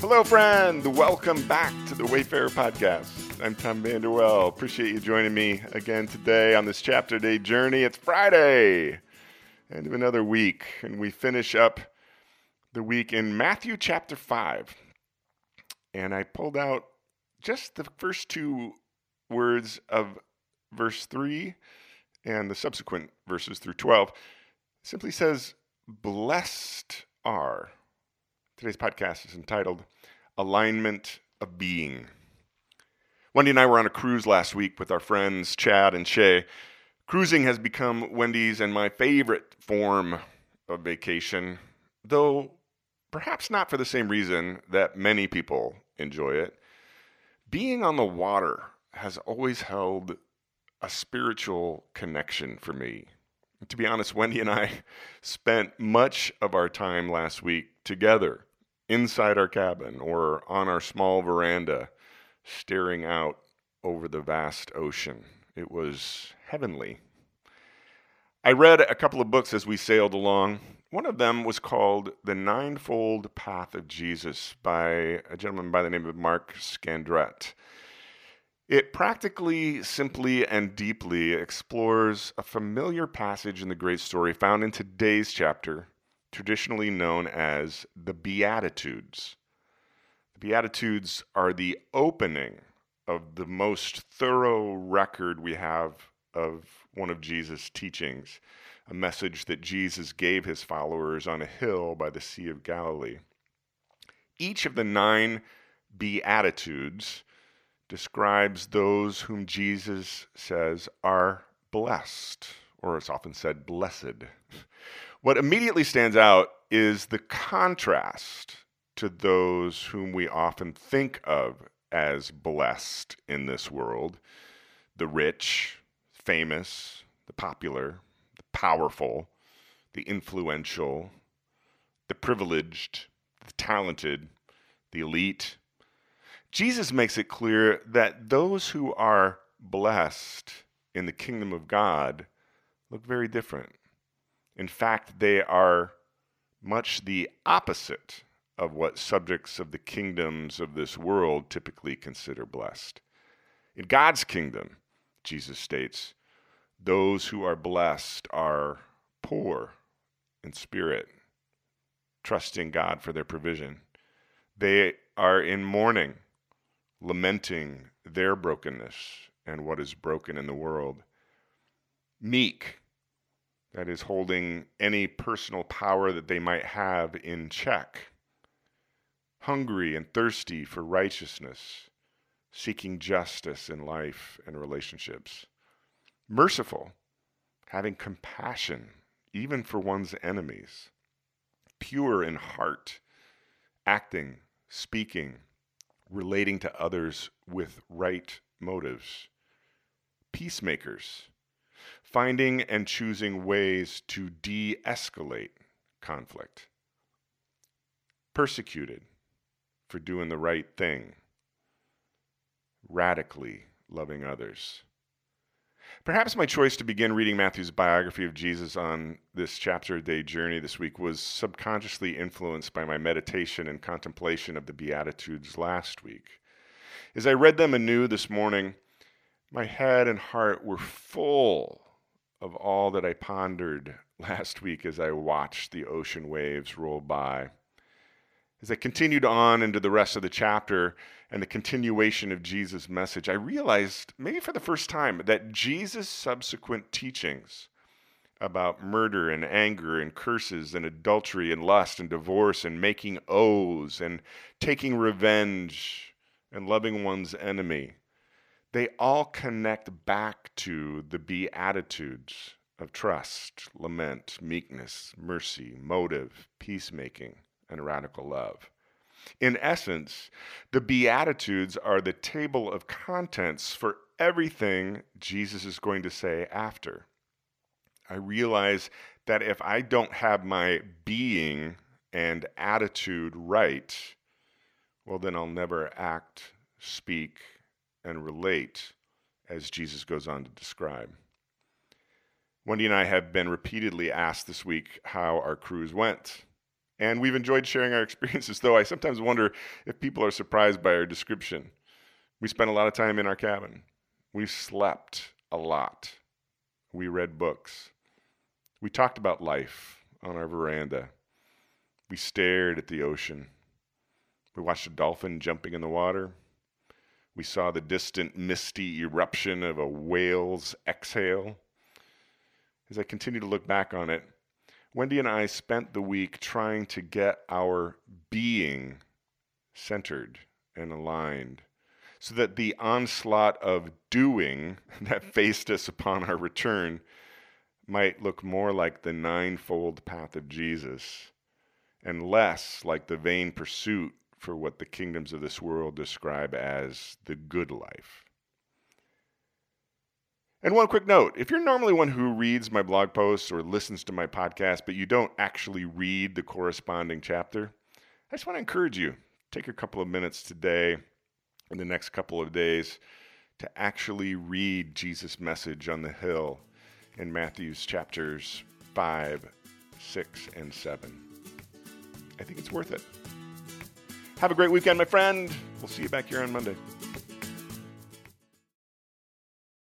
Hello, friend. Welcome back to the Wayfarer Podcast. I'm Tom Vanderwell. Appreciate you joining me again today on this chapter day journey. It's Friday, end of another week, and we finish up the week in Matthew chapter 5. And I pulled out just the first two words of verse 3 and the subsequent verses through 12. It simply says, Blessed are. Today's podcast is entitled Alignment of Being. Wendy and I were on a cruise last week with our friends Chad and Shay. Cruising has become Wendy's and my favorite form of vacation, though perhaps not for the same reason that many people enjoy it. Being on the water has always held a spiritual connection for me. To be honest, Wendy and I spent much of our time last week together inside our cabin or on our small veranda, staring out over the vast ocean. It was heavenly. I read a couple of books as we sailed along. One of them was called The Ninefold Path of Jesus by a gentleman by the name of Mark Scandrette. It practically, simply, and deeply explores a familiar passage in the great story found in today's chapter, traditionally known as the Beatitudes. The Beatitudes are the opening of the most thorough record we have of one of Jesus' teachings, a message that Jesus gave his followers on a hill by the Sea of Galilee. Each of the nine Beatitudes describes those whom Jesus says are blessed, or it's often said, blessed. What immediately stands out is the contrast to those whom we often think of as blessed in this world the rich, famous, the popular, the powerful, the influential, the privileged, the talented, the elite. Jesus makes it clear that those who are blessed in the kingdom of God look very different. In fact, they are much the opposite of what subjects of the kingdoms of this world typically consider blessed. In God's kingdom, Jesus states, those who are blessed are poor in spirit, trusting God for their provision. They are in mourning, lamenting their brokenness and what is broken in the world. Meek, that is, holding any personal power that they might have in check. Hungry and thirsty for righteousness, seeking justice in life and relationships. Merciful, having compassion even for one's enemies. Pure in heart, acting, speaking, relating to others with right motives. Peacemakers, finding and choosing ways to de escalate conflict. Persecuted for doing the right thing. Radically loving others. Perhaps my choice to begin reading Matthew's biography of Jesus on this chapter day journey this week was subconsciously influenced by my meditation and contemplation of the Beatitudes last week. As I read them anew this morning, my head and heart were full of all that I pondered last week as I watched the ocean waves roll by. As I continued on into the rest of the chapter and the continuation of Jesus' message, I realized, maybe for the first time, that Jesus' subsequent teachings about murder and anger and curses and adultery and lust and divorce and making oaths and taking revenge and loving one's enemy, they all connect back to the Beatitudes of trust, lament, meekness, mercy, motive, peacemaking and radical love. In essence, the Beatitudes are the table of contents for everything Jesus is going to say after. I realize that if I don't have my being and attitude right, well, then I'll never act, speak, and relate as Jesus goes on to describe. Wendy and I have been repeatedly asked this week how our cruise went. And we've enjoyed sharing our experiences, though I sometimes wonder if people are surprised by our description. We spent a lot of time in our cabin. We slept a lot. We read books. We talked about life on our veranda. We stared at the ocean. We watched a dolphin jumping in the water. We saw the distant, misty eruption of a whale's exhale. As I continue to look back on it, Wendy and I spent the week trying to get our being centered and aligned so that the onslaught of doing that faced us upon our return might look more like the ninefold path of Jesus and less like the vain pursuit for what the kingdoms of this world describe as the good life. And one quick note if you're normally one who reads my blog posts or listens to my podcast, but you don't actually read the corresponding chapter, I just want to encourage you take a couple of minutes today in the next couple of days to actually read Jesus' message on the hill in Matthew's chapters 5, 6, and 7. I think it's worth it. Have a great weekend, my friend. We'll see you back here on Monday.